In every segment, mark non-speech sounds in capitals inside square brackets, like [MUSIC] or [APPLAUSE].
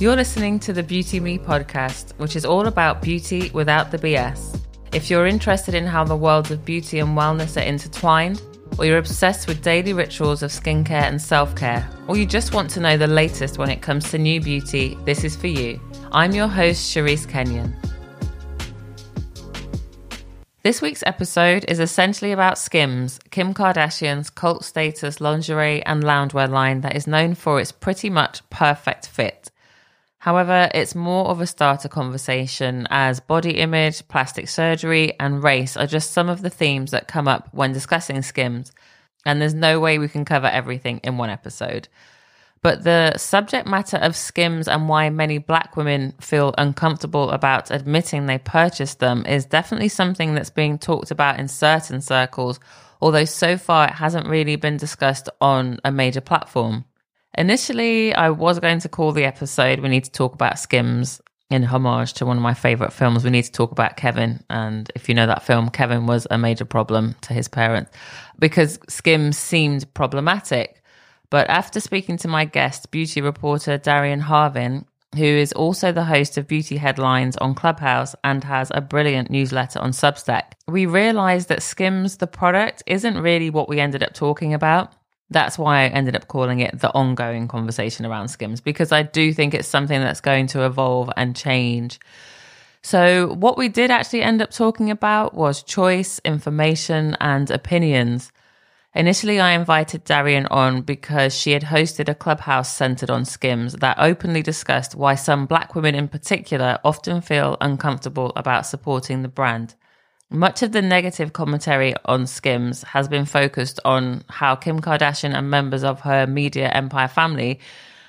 You're listening to the Beauty Me podcast, which is all about beauty without the BS. If you're interested in how the worlds of beauty and wellness are intertwined, or you're obsessed with daily rituals of skincare and self care, or you just want to know the latest when it comes to new beauty, this is for you. I'm your host, Cherise Kenyon. This week's episode is essentially about Skims, Kim Kardashian's cult status lingerie and loungewear line that is known for its pretty much perfect fit. However, it's more of a starter conversation as body image, plastic surgery, and race are just some of the themes that come up when discussing Skims, and there's no way we can cover everything in one episode. But the subject matter of skims and why many black women feel uncomfortable about admitting they purchased them is definitely something that's being talked about in certain circles, although so far it hasn't really been discussed on a major platform. Initially, I was going to call the episode We Need to Talk About Skims in homage to one of my favorite films. We need to talk about Kevin. And if you know that film, Kevin was a major problem to his parents because Skims seemed problematic. But after speaking to my guest, beauty reporter Darian Harvin, who is also the host of Beauty Headlines on Clubhouse and has a brilliant newsletter on Substack, we realized that Skims, the product, isn't really what we ended up talking about. That's why I ended up calling it the ongoing conversation around Skims, because I do think it's something that's going to evolve and change. So, what we did actually end up talking about was choice, information, and opinions. Initially, I invited Darian on because she had hosted a clubhouse centered on skims that openly discussed why some black women in particular often feel uncomfortable about supporting the brand. Much of the negative commentary on Skims has been focused on how Kim Kardashian and members of her media empire family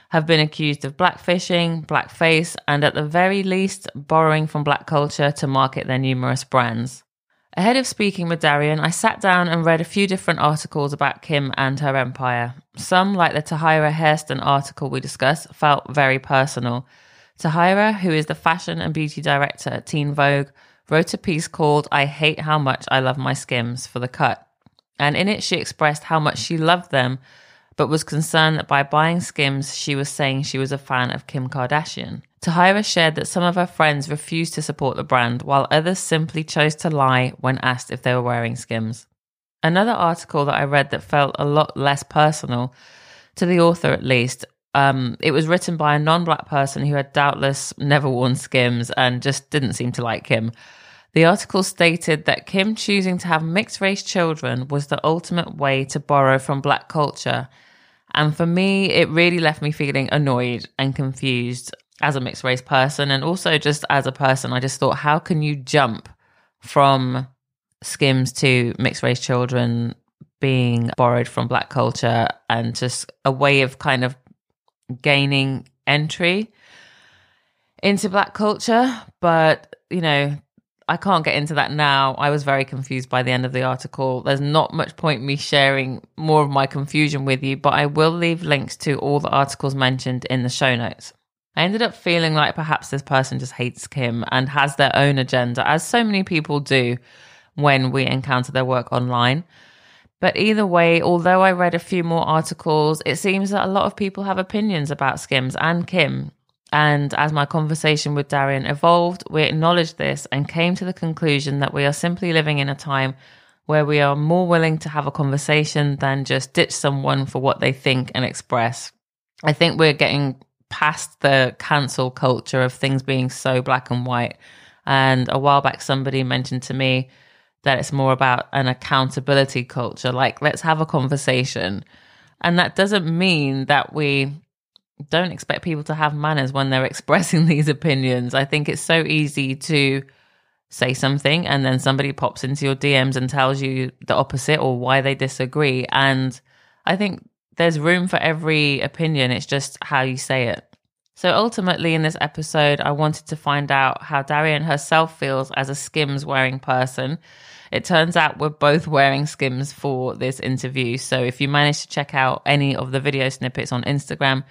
have been accused of blackfishing, blackface, and at the very least, borrowing from black culture to market their numerous brands. Ahead of speaking with Darian, I sat down and read a few different articles about Kim and her empire. Some, like the Tahira Hairston article we discussed, felt very personal. Tahira, who is the fashion and beauty director at Teen Vogue, wrote a piece called I Hate How Much I Love My Skims for the cut. And in it, she expressed how much she loved them, but was concerned that by buying Skims, she was saying she was a fan of Kim Kardashian. Tahira shared that some of her friends refused to support the brand, while others simply chose to lie when asked if they were wearing Skims. Another article that I read that felt a lot less personal, to the author at least, um, it was written by a non black person who had doubtless never worn Skims and just didn't seem to like Kim. The article stated that Kim choosing to have mixed race children was the ultimate way to borrow from black culture. And for me, it really left me feeling annoyed and confused as a mixed race person and also just as a person, I just thought, how can you jump from skims to mixed race children being borrowed from black culture and just a way of kind of gaining entry into black culture? But, you know, I can't get into that now. I was very confused by the end of the article. There's not much point me sharing more of my confusion with you, but I will leave links to all the articles mentioned in the show notes. I ended up feeling like perhaps this person just hates Kim and has their own agenda, as so many people do when we encounter their work online. But either way, although I read a few more articles, it seems that a lot of people have opinions about Skims and Kim. And as my conversation with Darian evolved, we acknowledged this and came to the conclusion that we are simply living in a time where we are more willing to have a conversation than just ditch someone for what they think and express. I think we're getting past the cancel culture of things being so black and white. And a while back, somebody mentioned to me that it's more about an accountability culture. Like, let's have a conversation. And that doesn't mean that we don't expect people to have manners when they're [LAUGHS] expressing these opinions. I think it's so easy to say something and then somebody pops into your DMs and tells you the opposite or why they disagree. And I think there's room for every opinion. It's just how you say it. So ultimately, in this episode, I wanted to find out how Darian herself feels as a Skims wearing person. It turns out we're both wearing Skims for this interview. So if you manage to check out any of the video snippets on Instagram,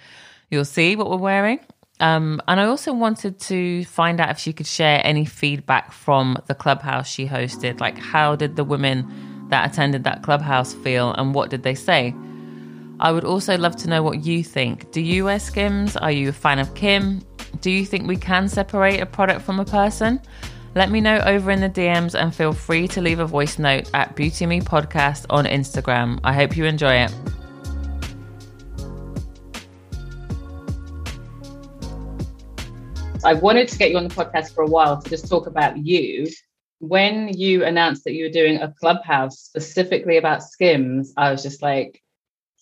you'll see what we're wearing. Um, and I also wanted to find out if she could share any feedback from the clubhouse she hosted. Like, how did the women that attended that clubhouse feel and what did they say? I would also love to know what you think. Do you wear Skims? Are you a fan of Kim? Do you think we can separate a product from a person? Let me know over in the DMs and feel free to leave a voice note at Beauty Me Podcast on Instagram. I hope you enjoy it. I wanted to get you on the podcast for a while to just talk about you. When you announced that you were doing a clubhouse specifically about skims, I was just like,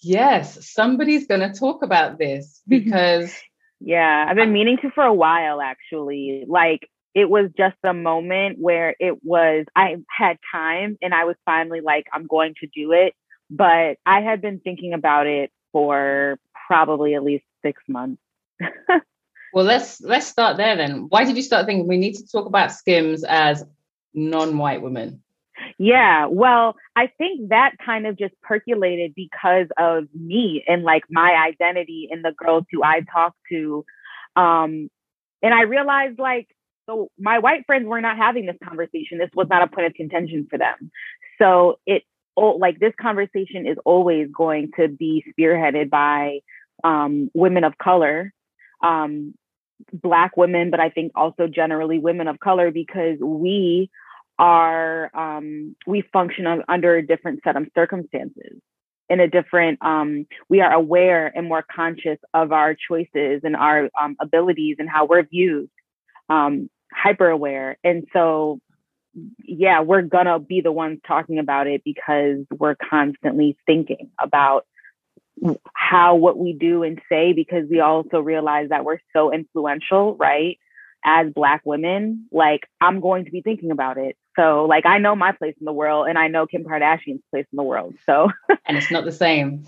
yes, somebody's going to talk about this [LAUGHS] because. yeah, I've been meaning to for a while actually. Like, it was just a moment where it was, I had time and I was finally like, I'm going to do it. But I had been thinking about it for probably at least six months. [LAUGHS] well, let's let's start there then. Why did you start thinking we need to talk about skims as non-white women? Yeah, well, I think that kind of just percolated because of me and like my identity and the girls who I talked to. Um, and I realized like so my white friends were not having this conversation. This was not a point of contention for them. So it like this conversation is always going to be spearheaded by um, women of color, um, black women, but I think also generally women of color because we are um, we function under a different set of circumstances in a different um, we are aware and more conscious of our choices and our um, abilities and how we're viewed um, hyper aware. And so, yeah, we're gonna be the ones talking about it because we're constantly thinking about how what we do and say because we also realize that we're so influential, right? As Black women, like I'm going to be thinking about it. So, like, I know my place in the world and I know Kim Kardashian's place in the world. So, [LAUGHS] and it's not the same.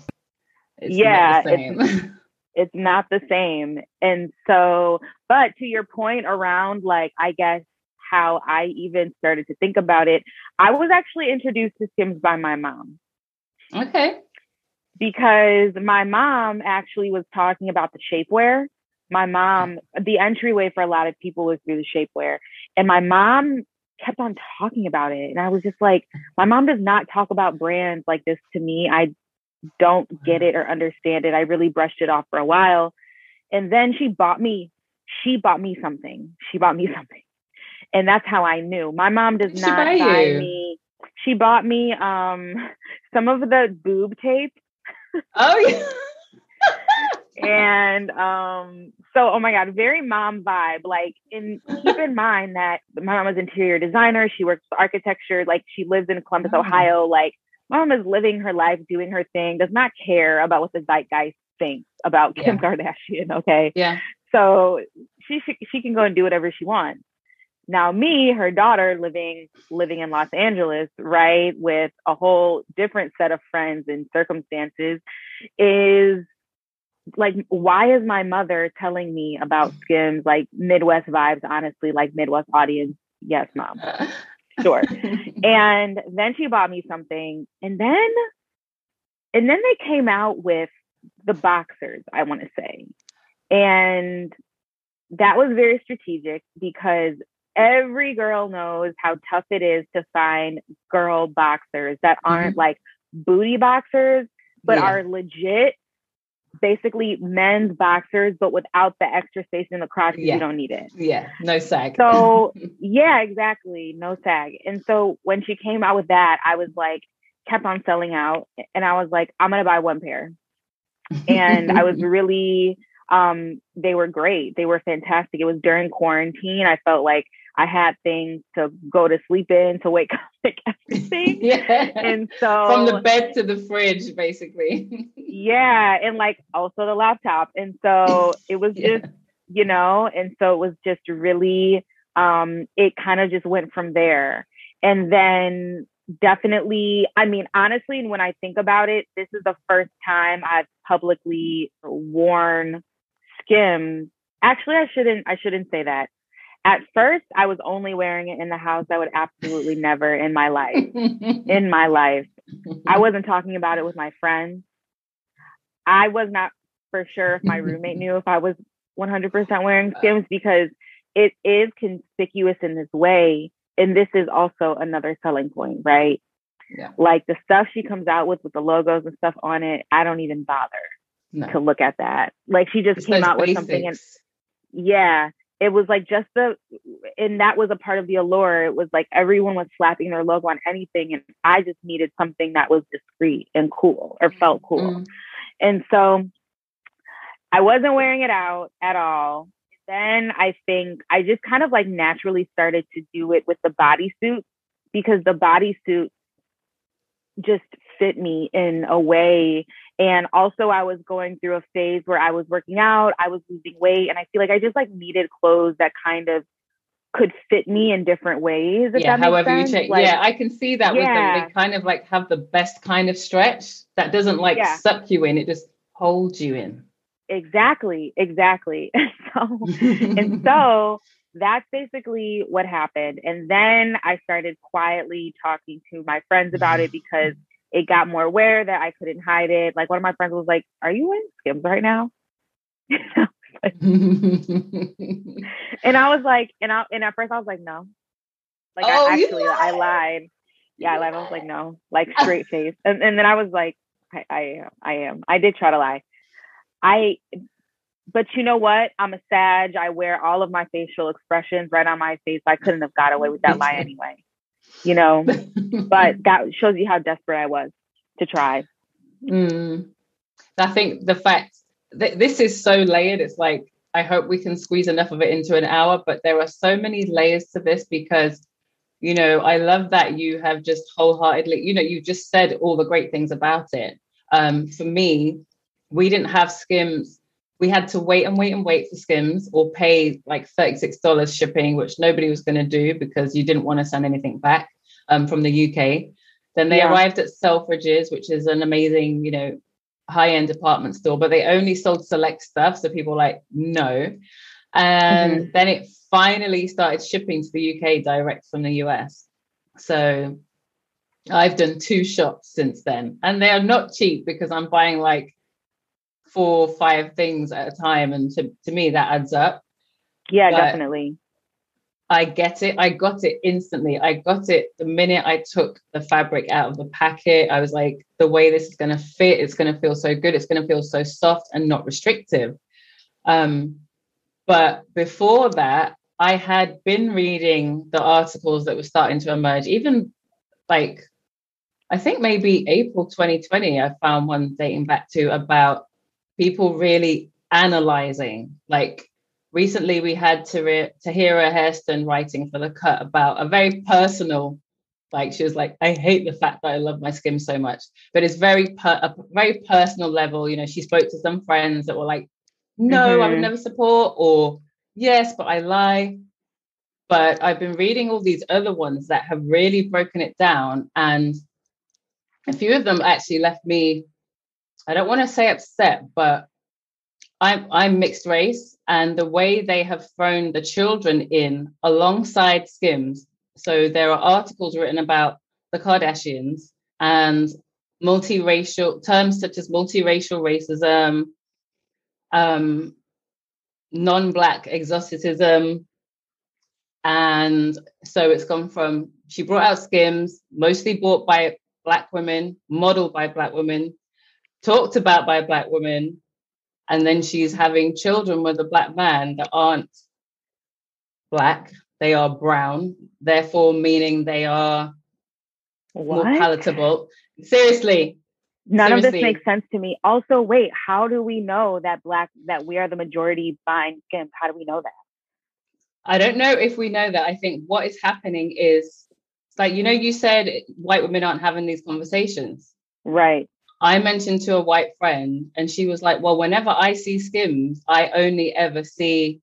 It's yeah. The same. It's, [LAUGHS] it's not the same. And so, but to your point around like, I guess how I even started to think about it, I was actually introduced to Skims by my mom. Okay. Because my mom actually was talking about the shapewear. My mom, the entryway for a lot of people was through the shapewear. And my mom kept on talking about it. And I was just like, my mom does not talk about brands like this to me. I don't get it or understand it. I really brushed it off for a while. And then she bought me, she bought me something. She bought me [LAUGHS] something. And that's how I knew. My mom does not buy, buy me. She bought me um some of the boob tape. Oh yeah. [LAUGHS] and um so oh my god very mom vibe like in keep in mind that my mom was interior designer she works with architecture like she lives in columbus oh. ohio like mom is living her life, doing her thing, does not care about what the zeitgeist thinks about Kim yeah. Kardashian. Okay. Yeah. So she she can go and do whatever she wants. Now, me, her daughter, living living in Los Angeles, right, with a whole different set of friends and circumstances, is like, why is my mother telling me about Skims? Like Midwest vibes, honestly, like Midwest audience. Yes, mom. Sure. [LAUGHS] and then she bought me something. And then and then they came out with the boxers, I want to say. And that was very strategic because every girl knows how tough it is to find girl boxers that aren't mm-hmm. like booty boxers, but yeah. are legit basically men's boxers, but without the extra space in the crotch yeah. you don't need it. Yeah, no sag. So [LAUGHS] yeah, exactly, no sag. And so when she came out with that, I was like, kept on selling out, and I was like, I'm gonna buy one pair. And I was [LAUGHS] really, um, they were great. They were fantastic. It was during quarantine. I felt like I had things to go to sleep in, to wake [LAUGHS] up, like [LAUGHS] everything. yeah. And [LAUGHS] so from the bed to the fridge, basically. yeah. And like also the laptop. And so it was yeah. just, you know, and so it was just really, um, it kind of just went from there. And then definitely, I mean, honestly, and when I think about it, this is the first time I've publicly worn skims. Actually, I shouldn't, I shouldn't say that at first I was only wearing it in the house. I would absolutely never in my life, in my life. I wasn't talking about it with my friends. I was not for sure if my roommate knew if I was 100% wearing uh. skims because it is conspicuous in this way. And this is also another selling point, right? Yeah. Like the stuff she comes out with, with the logos and stuff on it, I don't even bother no. to look at that. Like she just it's came out with something and yeah, it was like just the, and that was a part of the allure. It was like everyone was slapping their logo on anything, and I just needed something that was discreet and cool or felt cool. Mm. And so I wasn't wearing it out at all. Then I think I just kind of like naturally started to do it with the bodysuit because the bodysuit just fit me in a way. And also, I was going through a phase where I was working out, I was losing weight, and I feel like I just like needed clothes that kind of could fit me in different ways. yeah, however you take. Like, yeah, I can see that yeah. with them. They kind of like have the best kind of stretch that doesn't like yeah. suck you in; it just holds you in. Exactly, exactly. [LAUGHS] so, and so that's basically what happened. And then I started quietly talking to my friends about it [LAUGHS] because it got more aware that I couldn't hide it. Like one of my friends was like, Are you in Skims right now? [LAUGHS] and I was like, and I and at first I was like, no. Like oh, I actually I lied. Yeah, I lied. I was like, no, like [LAUGHS] straight face. And and then I was like, I, I am, I am. I did try to lie. I but you know what? I'm a Sag. I wear all of my facial expressions right on my face. I couldn't have got away with that lie [LAUGHS] anyway. You know, [LAUGHS] but that shows you how desperate I was to try. Mm. I think the fact that this is so layered, it's like, I hope we can squeeze enough of it into an hour, but there are so many layers to this because, you know, I love that you have just wholeheartedly, you know, you just said all the great things about it. Um, for me, we didn't have skims we had to wait and wait and wait for skims or pay like $36 shipping which nobody was going to do because you didn't want to send anything back um, from the uk then they yeah. arrived at selfridges which is an amazing you know high-end department store but they only sold select stuff so people like no and mm-hmm. then it finally started shipping to the uk direct from the us so i've done two shops since then and they are not cheap because i'm buying like four or five things at a time and to, to me that adds up. Yeah but definitely. I get it. I got it instantly. I got it the minute i took the fabric out of the packet. I was like the way this is going to fit it's going to feel so good. It's going to feel so soft and not restrictive. Um, but before that i had been reading the articles that were starting to emerge. Even like I think maybe April 2020, I found one dating back to about people really analyzing. Like recently, we had Tahira Hairston writing for the cut about a very personal. Like she was like, I hate the fact that I love my skims so much, but it's very per- a very personal level. You know, she spoke to some friends that were like, "No, mm-hmm. I would mm-hmm. never support," or "Yes, but I lie." But I've been reading all these other ones that have really broken it down, and a few of them actually left me I don't want to say upset, but I'm I'm mixed race, and the way they have thrown the children in alongside Skims. So there are articles written about the Kardashians and multiracial terms such as multiracial racism, um, non-black exoticism, and so it's gone from she brought out Skims, mostly bought by black women, modeled by black women, talked about by a black woman, and then she's having children with a black man that aren't black, they are brown, therefore meaning they are what? more palatable. Seriously. None seriously. of this makes sense to me. Also, wait, how do we know that black that we are the majority buying Skims? How do we know that? I don't know if we know that. I think what is happening is like you know you said white women aren't having these conversations. Right. I mentioned to a white friend, and she was like, Well, whenever I see skims, I only ever see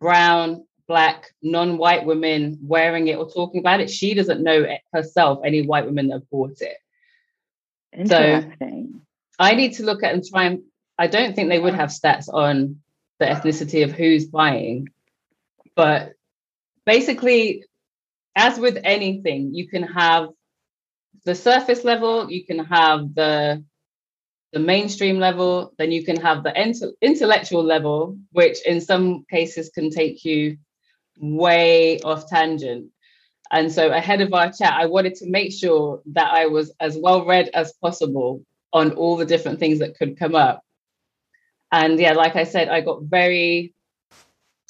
brown, black, non white women wearing it or talking about it. She doesn't know herself any white women that have bought it. Interesting. So I need to look at and try and, I don't think they would have stats on the ethnicity of who's buying, but basically, as with anything, you can have the surface level, you can have the the mainstream level, then you can have the ent- intellectual level, which in some cases can take you way off tangent. And so ahead of our chat, I wanted to make sure that I was as well read as possible on all the different things that could come up. And yeah, like I said, I got very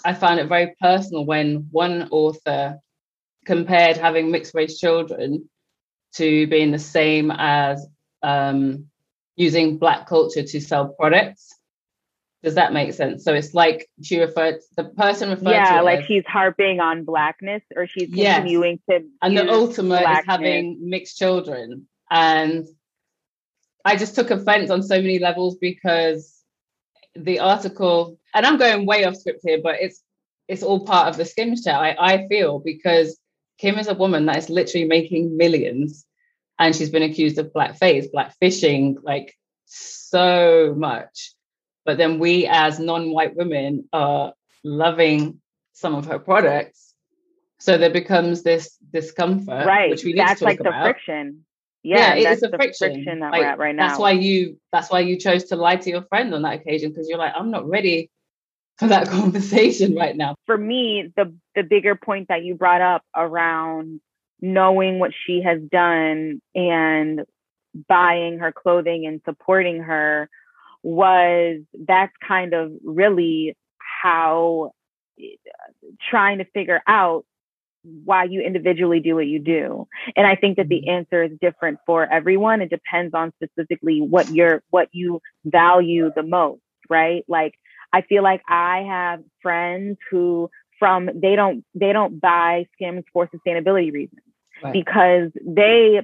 I found it very personal when one author compared having mixed race children to being the same as um, using black culture to sell products. Does that make sense? So it's like she referred the person referred yeah, to like as, she's harping on blackness or she's Yes. continuing to and the ultimate is having mixed children. And I just took offense on so many levels because the article, and I'm going way off script here, but it's it's all part of the Skims chat. I, I feel because Kim is a woman that is literally making millions, and she's been accused of blackface, black fishing, like so much. But then we, as non-white women, are loving some of her products. So there becomes this discomfort, right. which we need that's to talk like the friction. Yeah, Yeah, it that's is a the friction. that Like, we're at right now. That's why you. That's why you chose to lie to your friend on that occasion because you're like, I'm not ready for that [LAUGHS] conversation right now. for me, the the bigger point that you brought up around knowing what she has done and buying her clothing and supporting her was that's kind of really how trying to figure out why you individually do what you do. And i think that the mm-hmm. answer is different for everyone. It depends on specifically what you're what you value the most right? Like i feel like i have friends who from they don't they don't buy skims for sustainability reasons Right. because they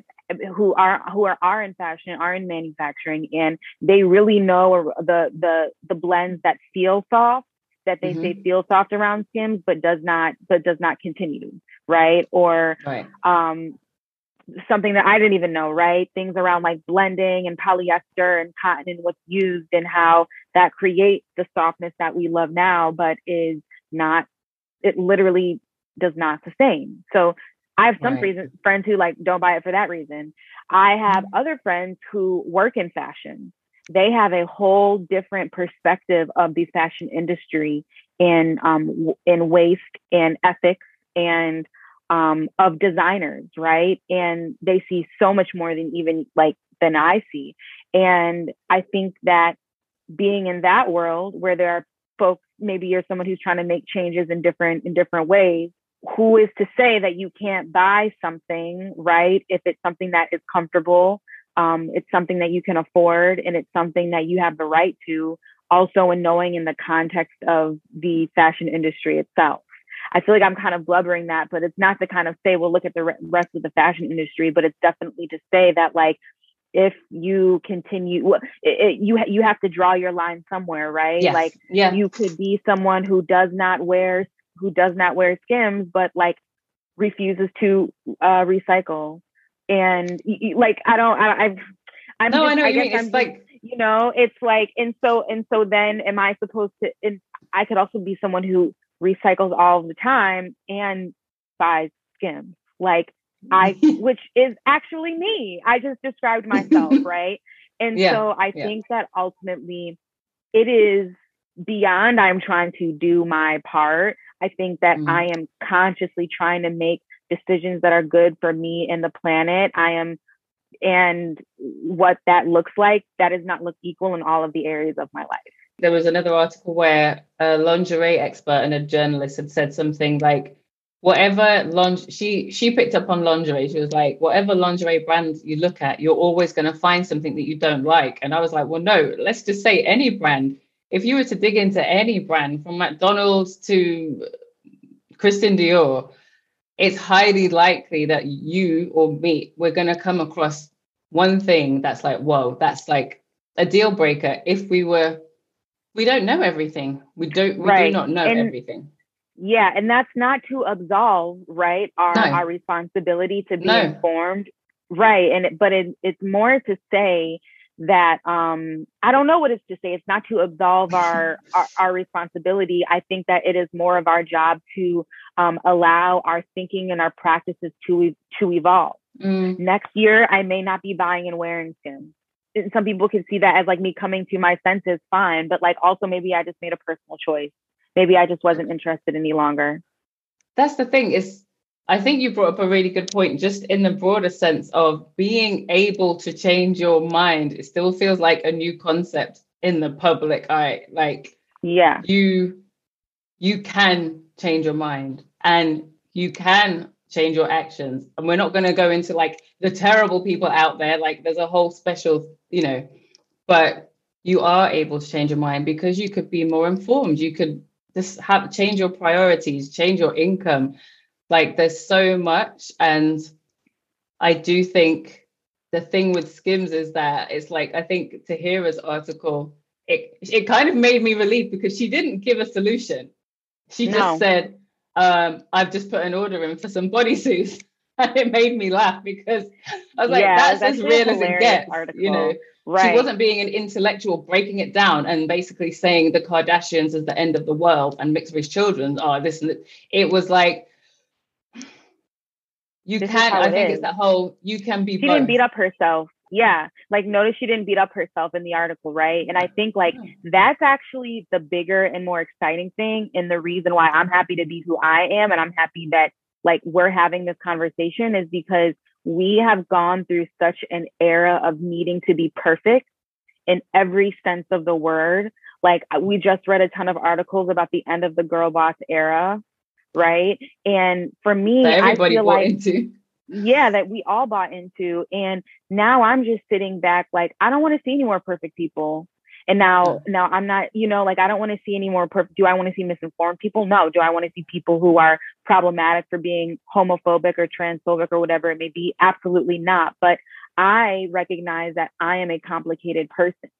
who are who are, are in fashion are in manufacturing and they really know the the the blends that feel soft that they say feel soft around skims but does not but does not continue right or Right. um something that I didn't even know, right? Things around like blending and polyester and cotton and what's used and how that creates the softness that we love now, but is not, it literally does not sustain. So I have some Right. reasons, friends who like don't buy it for that reason. I have other friends who work in fashion. They have a whole different perspective of the fashion industry in um, in waste and ethics and um, of designers, right? And they see so much more than even like than I see. And I think that being in that world where there are folks, maybe you're someone who's trying to make changes in different in different ways. Who is to say that you can't buy something, right? If it's something that is comfortable, um, it's something that you can afford, and it's something that you have the right to. Also, in knowing in the context of the fashion industry itself. I feel like I'm kind of blubbering that, but it's not to kind of say, well, look at the re- rest of the fashion industry, but it's definitely to say that like if you continue, it, it, you you have to draw your line somewhere, right? Yes. Like yeah. you could be someone who does not wear who does not wear skims, but like refuses to uh, recycle, and like I don't, I, I've. I'm no, just, I know what you mean. It's I'm like you know it's like and so and so then am i supposed to and i could also be someone who recycles all the time and buys skims like i [LAUGHS] which is actually me. I just described myself [LAUGHS] right? And Yeah, so i yeah. think that ultimately it is beyond i'm trying to do my part. I think that Mhm. i am consciously trying to make decisions that are good for me and the planet. I am and what that looks like that does not look equal in all of the areas of my life there was another article where a lingerie expert and a journalist had said something like whatever lingerie she she picked up on lingerie. She was like whatever lingerie brand you look at you're always going to find something that you don't like. And i was like well no let's just say any brand. If you were to dig into any brand from mcdonald's to christian dior it's highly likely that you or me we're going to come across one thing that's like whoa that's like a deal breaker. If we were we don't know everything. We don't we do not know And- everything. Yeah and that's not to absolve right our No. our responsibility to be No. informed. Right and it, but it, it's more to say that um i don't know what it's to say. It's not to absolve [LAUGHS] our, our our responsibility. I think that it is more of our job to um allow our thinking and our practices to to evolve. Mm, next year I may not be buying and wearing skims. Some people can see that as like me coming to my senses, fine. But like also maybe I just made a personal choice. Maybe I just wasn't interested any longer. that's the thing is i think you brought up a really good point just in the broader sense of being able to change your mind it still feels like a new concept in the public eye like Yeah. you you can change your mind and you can change your actions. And we're not going to go into like the terrible people out there. Like there's a whole special, you know, but you are able to change your mind because you could be more informed. You could just have change your priorities, change your income. Like there's so much. And I do think the thing with skims is that it's like I think Tahira's article, it it kind of made me relieved because she didn't give a solution. She just said, um, I've just put an order in for some bodysuits. [LAUGHS] And it made me laugh because I was like, yeah, that's, that's as real as it gets. Article. You know, right. she wasn't being an intellectual, breaking it down and basically saying the Kardashians is the end of the world and mixed race children are this. And it was like, you this can. I think is. it's that whole you can be. She both. didn't beat up herself. Yeah, like notice she didn't beat up herself in the article, right? And I think like that's actually the bigger and more exciting thing, and the reason why I'm happy to be who I am, and I'm happy that like we're having this conversation is because we have gone through such an era of needing to be perfect in every sense of the word. Like uh, we just read a ton of articles about the end of the girl boss era, right? And for me, everybody I feel like. Yeah, that we all bought into. And now I'm just sitting back like, I don't want to see any more perfect people. And now, yeah. now I'm not, you know, like I don't want to see any more perfect. Do I want to see misinformed people? No. Do I want to see people who are problematic for being homophobic or transphobic or whatever it may be? Absolutely not. But I recognize that I am a complicated person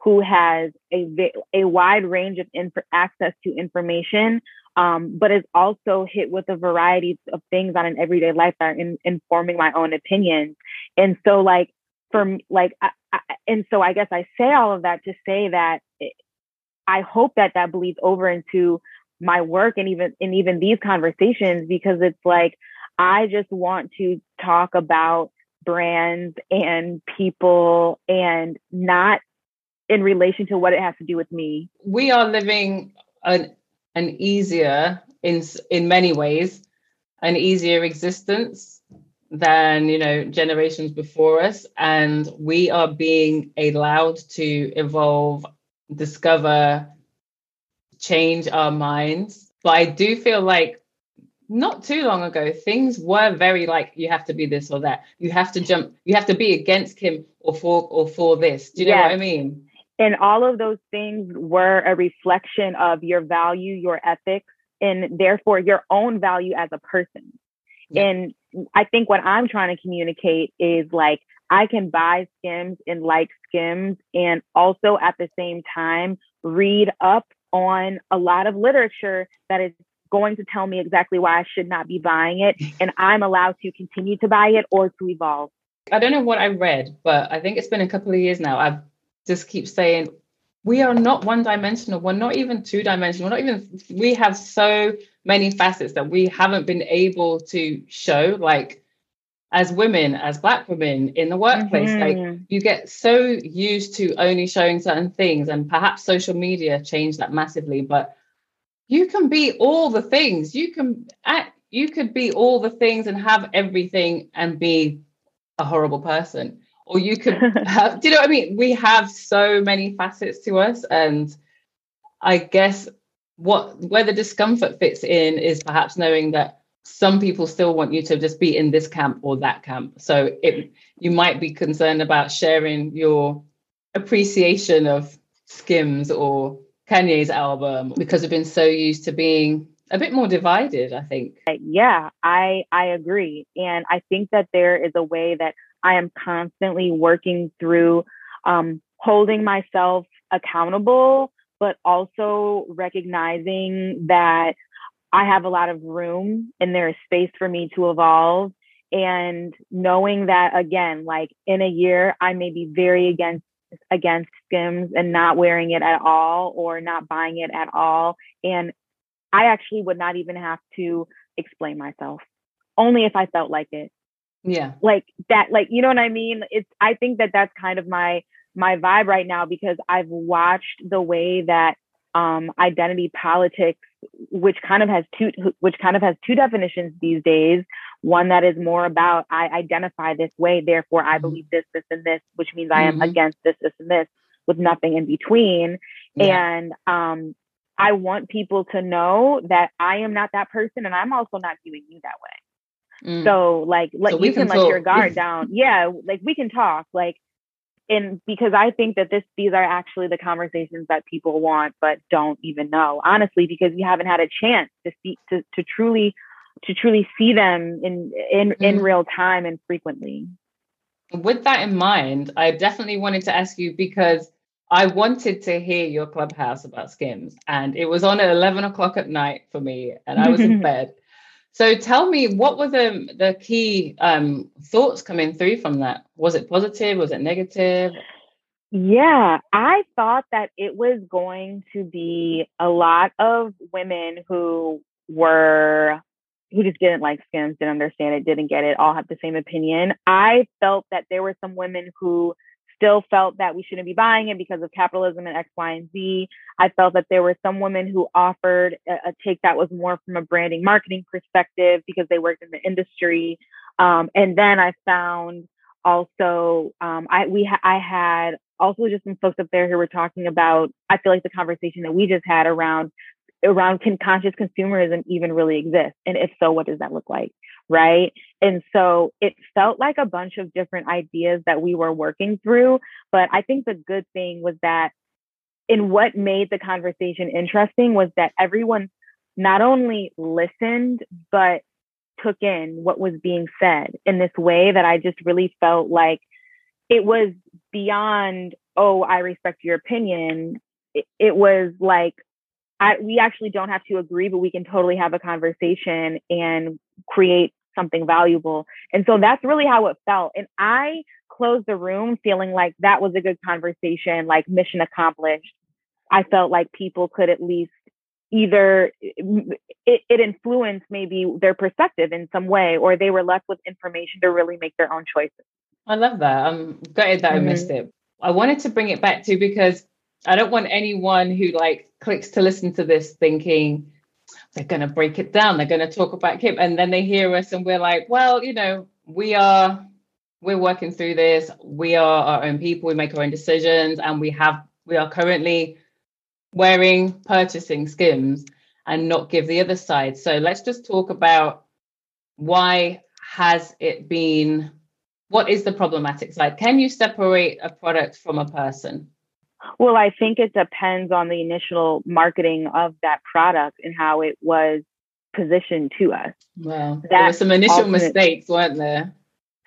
who has a a wide range of inf- access to information um, but is also hit with a variety of things on an everyday life that are in, informing my own opinions. And so, like, for like, I, I, and so I guess I say all of that to say that I hope that that bleeds over into my work and even and even these conversations because it's like I just want to talk about brands and people and not in relation to what it has to do with me. We are living an an easier in in many ways an easier existence than you know generations before us. And we are being allowed to evolve discover change our minds. But i do feel like not too long ago things were very like you have to be this or that. You have to jump you have to be against him or for or for this. Do you know what i mean and all of those things were a reflection of your value, your ethics, and therefore your own value as a person. Yeah. And I think what I'm trying to communicate is like, I can buy skims and like skims, and also at the same time read up on a lot of literature that is going to tell me exactly why I should not be buying it. [LAUGHS] And I'm allowed to continue to buy it or to evolve. I don't know what I read, but I think it's been a couple of years now. I've just keep saying we are not one dimensional we're not even two dimensional we're not even we have so many facets that we haven't been able to show like as women as black women in the workplace. Mm-hmm. like you get so used to only showing certain things and perhaps social media changed that massively but you can be all the things. You can act you could be all the things and have everything and be a horrible person or you could [LAUGHS] have, do you know what I mean? We have so many facets to us. And I guess what where the discomfort fits in is perhaps knowing that some people still want you to just be in this camp or that camp. So it you might be concerned about sharing your appreciation of Skims or Kanye's album because we've been so used to being a bit more divided, I think. Uh, yeah, I I agree. And I think that there is a way that I am constantly working through um, holding myself accountable, but also recognizing that I have a lot of room and there is space for me to evolve. And knowing that again, like in a year, I may be very against against skims and not wearing it at all or not buying it at all. And I actually would not even have to explain myself, only if I felt like it yeah like that like you know what i mean it's i think that that's kind of my my vibe right now because i've watched the way that um identity politics which kind of has two which kind of has two definitions these days one that is more about i identify this way therefore i mm-hmm. believe this this and this which means i am mm-hmm. against this this and this with nothing in between yeah. and um I want people to know that I am not that person and I'm also not viewing you that way. Mm. So like let so you can, can let your guard [LAUGHS] down. Yeah, like we can talk. Like and because I think that this these are actually the conversations that people want but don't even know. Honestly, because you haven't had a chance to see to, to truly to truly see them in in, mm. in real time and frequently. With that in mind, I definitely wanted to ask you because I wanted to hear your clubhouse about skims, and it was on at 11 o'clock at night for me, and I was in [LAUGHS] bed. So tell me, what were the the key um, thoughts coming through from that? Was it positive? Was it negative? Yeah, I thought that it was going to be a lot of women who were who just didn't like skims, didn't understand it, didn't get it, all have the same opinion. I felt that there were some women who still felt that we shouldn't be buying it because of capitalism and X, Y, and Z. I felt that there were some women who offered a, a take that was more from a branding marketing perspective because they worked in the industry. Um, and then I found also um, I we ha- I had also just some folks up there who were talking about I feel like the conversation that we just had around around can conscious consumerism even really exist and if so what does that look like right? And so it felt like a bunch of different ideas that we were working through but i think the good thing was that in what made the conversation interesting was that everyone not only listened but took in what was being said in this way that i just really felt like it was beyond oh i respect your opinion. It, it was like I, we actually don't have to agree, but we can totally have a conversation and create something valuable. And so that's really how it felt. And I closed the room feeling like that was a good conversation, like mission accomplished. I felt like people could at least either it, it influenced maybe their perspective in some way, or they were left with information to really make their own choices. I love that. I'm gutted that mm-hmm. I missed it. I wanted to bring it back to because I don't want anyone who like clicks to listen to this thinking they're going to break it down. They're going to talk about Kim, and then they hear us, and we're like, well, you know, we are we're working through this. We are our own people. We make our own decisions, and we have we are currently wearing purchasing skims and not give the other side. So let's just talk about why has it been what is the problematic side? Can you separate a product from a person? Well, I think it depends on the initial marketing of that product and how it was positioned to us. Well, there were some initial ultimate, mistakes, weren't there?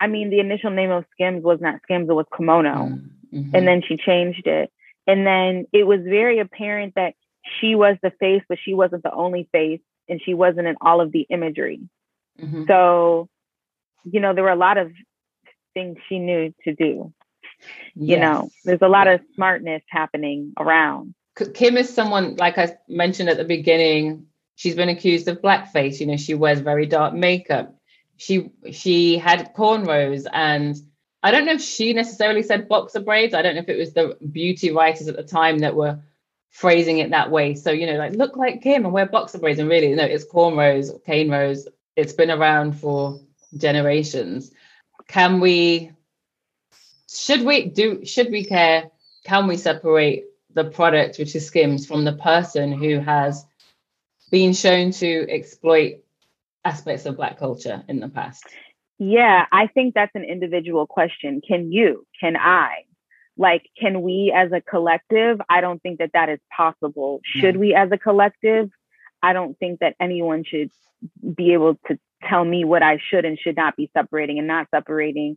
I mean, the initial name of Skims was not Skims, it was Kimono. Mm-hmm. And then she changed it. And then it was very apparent that she was the face, but she wasn't the only face, and she wasn't in all of the imagery. Mm-hmm. So, you know, there were a lot of things she knew to do you know there's a lot of smartness happening around. Kim is someone like i mentioned at the beginning she's been accused of blackface. You know she wears very dark makeup. She she had cornrows and i don't know if she necessarily said boxer braids. I don't know if it was the beauty writers at the time that were phrasing it that way. So you know like look like kim and wear boxer braids. And really no it's cornrows cane rows. It's been around for generations. Can we should we do should we care? Can we separate the product which is skims from the person who has been shown to exploit aspects of black culture in the past? Yeah i think that's an individual question. Can you? Can i? Like can we as a collective? I don't think that that is possible. Hmm. Should we as a collective? I don't think that anyone should be able to tell me what i should and should not be separating and not separating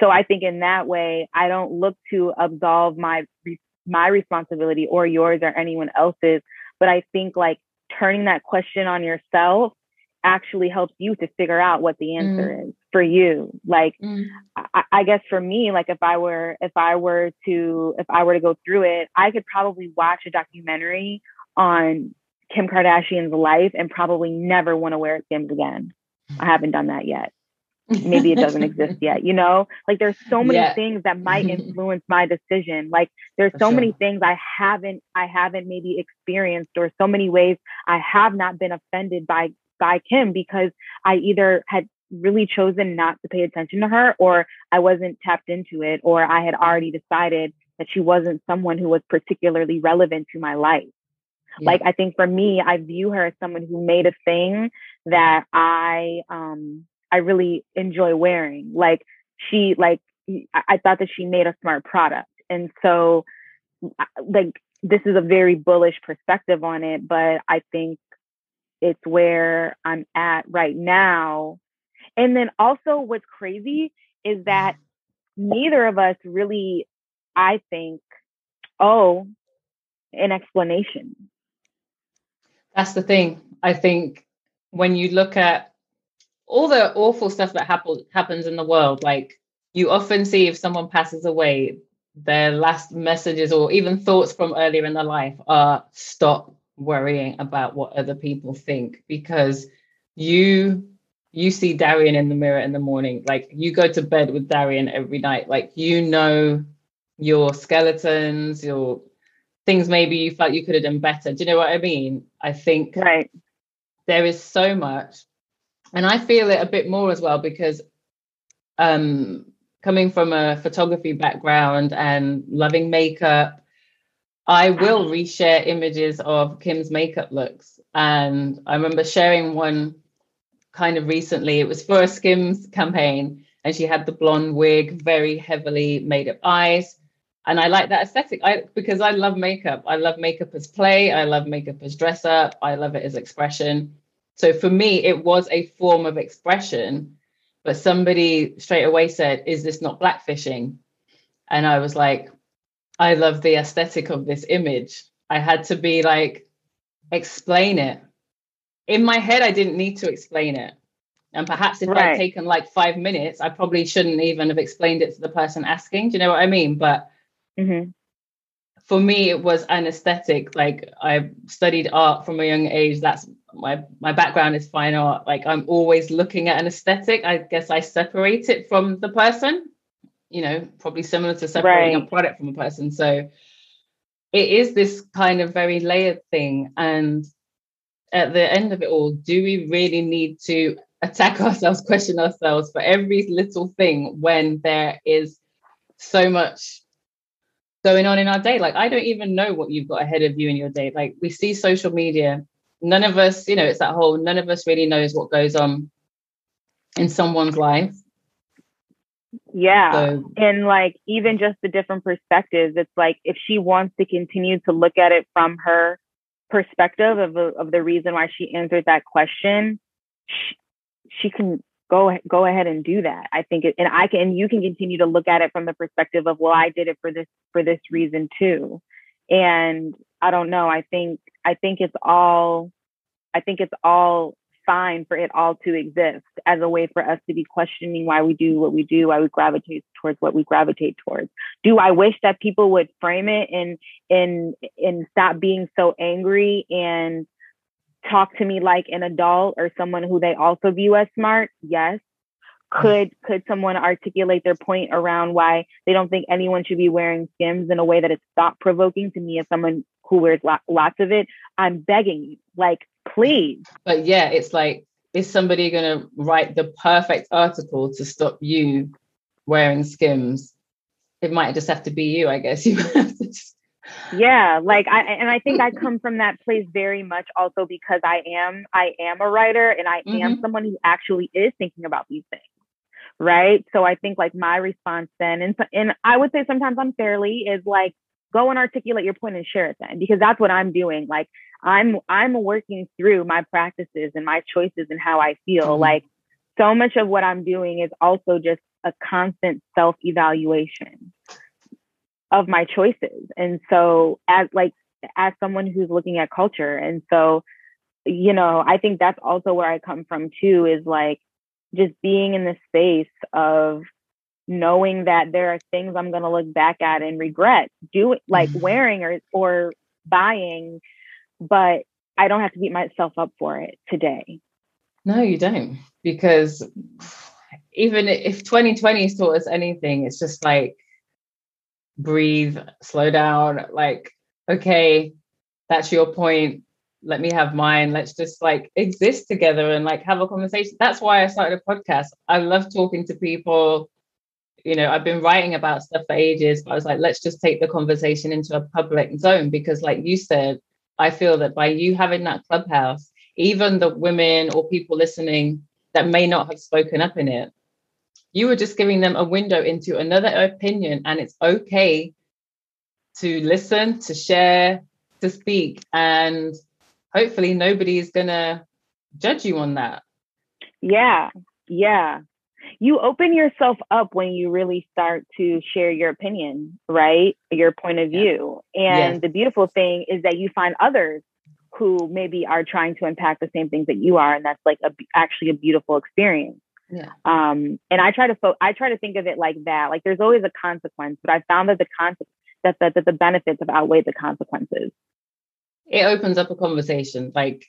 so I think in that way, I don't look to absolve my my responsibility or yours or anyone else's, but I think like turning that question on yourself actually helps you to figure out what the answer mm. is for you. Like mm. I, I guess for me, like if I were if I were to if I were to go through it, I could probably watch a documentary on Kim Kardashian's life and probably never want to wear Skims again. I haven't done that yet maybe it doesn't [LAUGHS] exist yet you know like there's so many yeah. things that might [LAUGHS] influence my decision like there's so sure. many things i haven't i haven't maybe experienced or so many ways i have not been offended by by kim because i either had really chosen not to pay attention to her or i wasn't tapped into it or i had already decided that she wasn't someone who was particularly relevant to my life Yeah. Like I think for me, I view her as someone who made a thing that I um I really enjoy wearing. Like she like I thought that she made a smart product. And so like this is a very bullish perspective on it, but I think it's where I'm at right now. And then also what's crazy is that mm-hmm. neither of us really, I think, owe an explanation. That's the thing. I think when you look at all the awful stuff that happen, happens in the world, like you often see if someone passes away, their last messages or even thoughts from earlier in their life are stop worrying about what other people think because you you see Darian in the mirror in the morning like you go to bed with Darian every night like you know your skeletons your things maybe you felt you could have done better. Do you know what I mean? I think right. there is so much and I feel it a bit more as well because um coming from a photography background and loving makeup I will reshare images of Kim's makeup looks. And I remember sharing one kind of recently. It was for a Skims campaign, and she had the blonde wig, very heavily made up eyes. And I like that aesthetic I, because I love makeup. I love makeup as play. I love makeup as dress up. I love it as expression. So for me, it was a form of expression. But somebody straight away said, Is this not blackfishing? And I was like, I love the aesthetic of this image. I had to be like, explain it. In my head, I didn't need to explain it. And perhaps if right. I'd taken like five minutes, I probably shouldn't even have explained it to the person asking. Do you know what I mean? But mm-hmm. for me, it was an aesthetic. Like I studied art from a young age. That's my my background is fine art. Like I'm always looking at an aesthetic. I guess I separate it from the person you know, probably similar to separating right. a product from a person. So it is this kind of very layered thing. And at the end of it all, do we really need to attack [LAUGHS] ourselves, question ourselves for every little thing when there is so much going on in our day? Like, I don't even know what you've got ahead of you in your day. Like, we see social media. None of us, you know, it's that whole none of us really knows what goes on in someone's life yeah. So, and like even just the different perspectives, it's like if she wants to continue to look at it from her perspective of, of the reason why she answered that question, she, she can go go ahead and do that. I think it, and I can and you can continue to look at it from the perspective of well, I did it for this for this reason too. And I don't know. I think I think it's all I think it's all fine for it all to exist as a way for us to be questioning why we do what we do, why we gravitate towards what we gravitate towards. Do I wish that people would frame it and and and stop being so angry and talk to me like an adult or someone who they also view as smart? Yes. Could could someone articulate their point around why they don't think anyone should be wearing skims in a way that is thought provoking to me as someone who wears lots of it? I'm begging you, like please. But yeah, it's like, is somebody going to write the perfect article to stop you wearing skims? It might just have to be you, I guess. [LAUGHS] You have to just... Yeah, like I and I think I come from that place very much also because I am I am a writer and I mm-hmm. am someone who actually is thinking about these things right? So I think like my response then, and and I would say sometimes unfairly, is like go and articulate your point and share it then, because that's what I'm doing. Like I'm I'm working through my practices and my choices and how I feel. Mm-hmm. Like so much of what I'm doing is also just a constant self evaluation of my choices. And so as like as someone who's looking at culture and so you know, I think that's also where I come from too is like just being in the space of knowing that there are things I'm going to look back at and regret doing like mm-hmm. wearing or or buying but I don't have to beat myself up for it today. No, you don't, because even if 2020 has taught us anything, it's just like breathe, slow down, like, okay, that's your point. Let me have mine. Let's just like exist together and like have a conversation. That's why I started a podcast. I love talking to people. You know, I've been writing about stuff for ages, but I was like, let's just take the conversation into a public zone because, like you said, I feel that by you having that clubhouse, even the women or people listening that may not have spoken up in it, you were just giving them a window into another opinion. And it's okay to listen, to share, to speak. And hopefully nobody is going to judge you on that. Yeah. Yeah. You open yourself up when you really start to share your opinion, right? Your point of view. And yes. the beautiful thing is that you find others who maybe are trying to impact the same things that you are. And that's like a, actually a beautiful experience. Yeah. Um, and I try to fo- I try to think of it like that. Like there's always a consequence, but I found that the consequence that, that, that the benefits have outweighed the consequences. It opens up a conversation. Like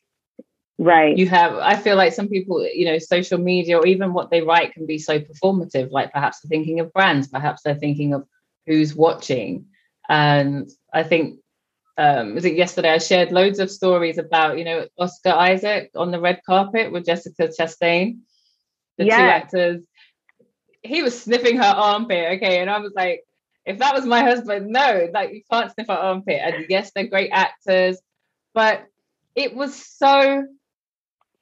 right. You have i feel like some people you know social media or even what they write can be so performative like perhaps they're thinking of brands perhaps they're thinking of who's watching. And i think um was it yesterday? I shared loads of stories about you know oscar isaac on the red carpet with jessica chastain the yes. two actors. He was sniffing her armpit okay? And i was like if that was my husband no like you can't sniff her armpit. And yes they're great actors but it was so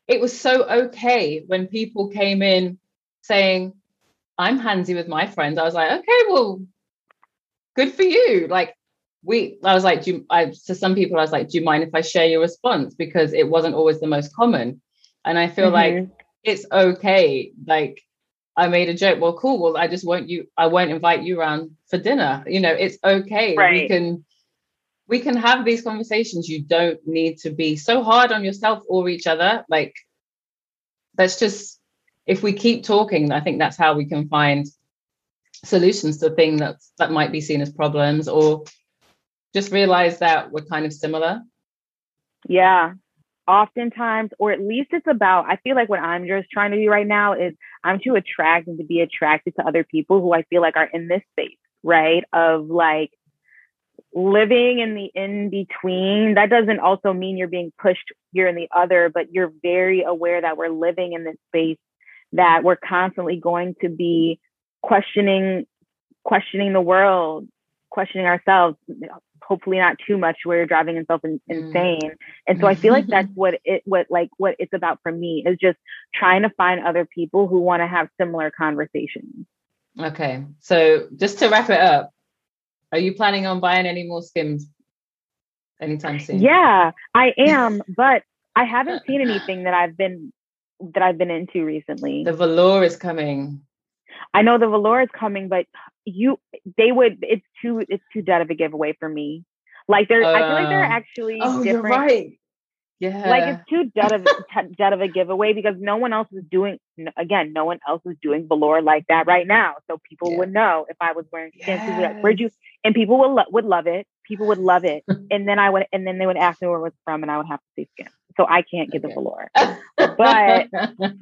it was so okay when people came in saying, I'm handsy with my friends. I was like, okay, well, good for you. Like, we, I was like, do you, I, to some people, I was like, do you mind if I share your response? Because it wasn't always the most common. And I feel mm-hmm. like it's okay. Like, I made a joke. Well, cool. Well, I just won't you. I won't invite you around for dinner. You know, it's okay. Right. We can we can have these conversations. You don't need to be so hard on yourself or each other. Like, let's just, if we keep talking, I think that's how we can find solutions to things that that might be seen as problems or just realize that we're kind of similar. Yeah. Oftentimes, or at least it's about, I feel like what I'm just trying to do right now is I'm too attracted to be attracted to other people who I feel like are in this space, right? Of like, living in the in between that doesn't also mean you're being pushed here and the other but you're very aware that we're living in this space that we're constantly going to be questioning questioning the world questioning ourselves hopefully not too much where you're driving yourself in, mm. insane and so i feel like that's what it what like what it's about for me is just trying to find other people who want to have similar conversations okay so just to wrap it up are you planning on buying any more skims anytime soon? Yeah, I am, [LAUGHS] but I haven't seen anything that I've been that I've been into recently. The velour is coming. I know the velour is coming, but you they would it's too it's too dead of a giveaway for me. Like they're uh, I feel like they're uh, actually oh, different. You're right. Yeah. Like it's too dead of dead of a giveaway because no one else is doing again, no one else is doing velour like that right now. So people yeah. would know if I was wearing skims. Yes. Where'd you and people would lo- would love it. People would love it. [LAUGHS] and then I would and then they would ask me where it was from and I would have to say skin. So I can't get okay. the velour. but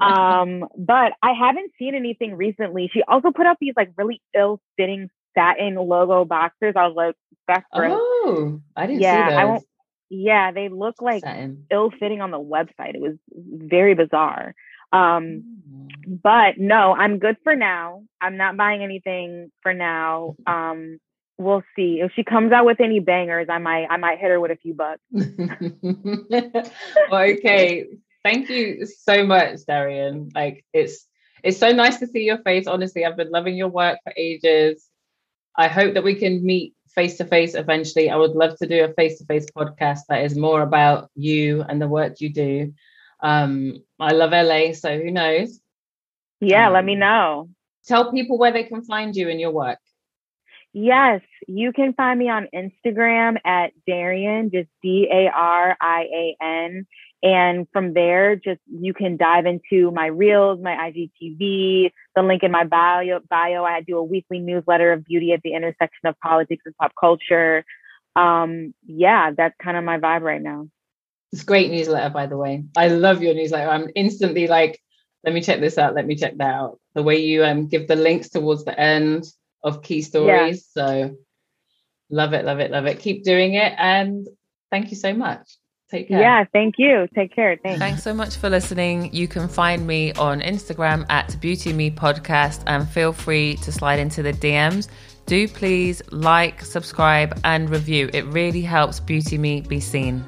[LAUGHS] um but I haven't seen anything recently. She also put out these like really ill-fitting satin logo boxers. I was like, that's great. Oh, I didn't yeah, see those. I won't yeah, they look like ill fitting on the website. It was very bizarre. Um, mm-hmm. but no, I'm good for now. I'm not buying anything for now. [LAUGHS] Um, we'll see if she comes out with any bangers. I might, I might hit her with a few bucks. [LAUGHS] okay, thank you so much, Darian. Like it's it's so nice to see your face. Honestly, I've been loving your work for ages. I hope that we can meet face to face eventually. I would love to do a face to face podcast that is more about you and the work you do. Um, I love LA, so who knows? Yeah, um, let me um, know. Tell people where they can find you and your work. Yes, you can find me on Instagram at Darian, just D A R I A N. And from there, just you can dive into my reels, my IGTV, the link in my bio. Bio, I do a weekly newsletter of beauty at the intersection of politics and pop culture. Um, yeah, that's kind of my vibe right now. It's great newsletter, by the way. I love your newsletter. I'm instantly like, let me check this out. Let me check that out. The way you um give the links towards the end of key stories. Yeah. So love it, love it, love it. Keep doing it, and thank you so much. Take care. Yeah, thank you. Take care. Thanks. Thanks so much for listening. You can find me on Instagram at Beauty Me Podcast and feel free to slide into the DMs. Do please like, subscribe, and review. It really helps Beauty Me be seen.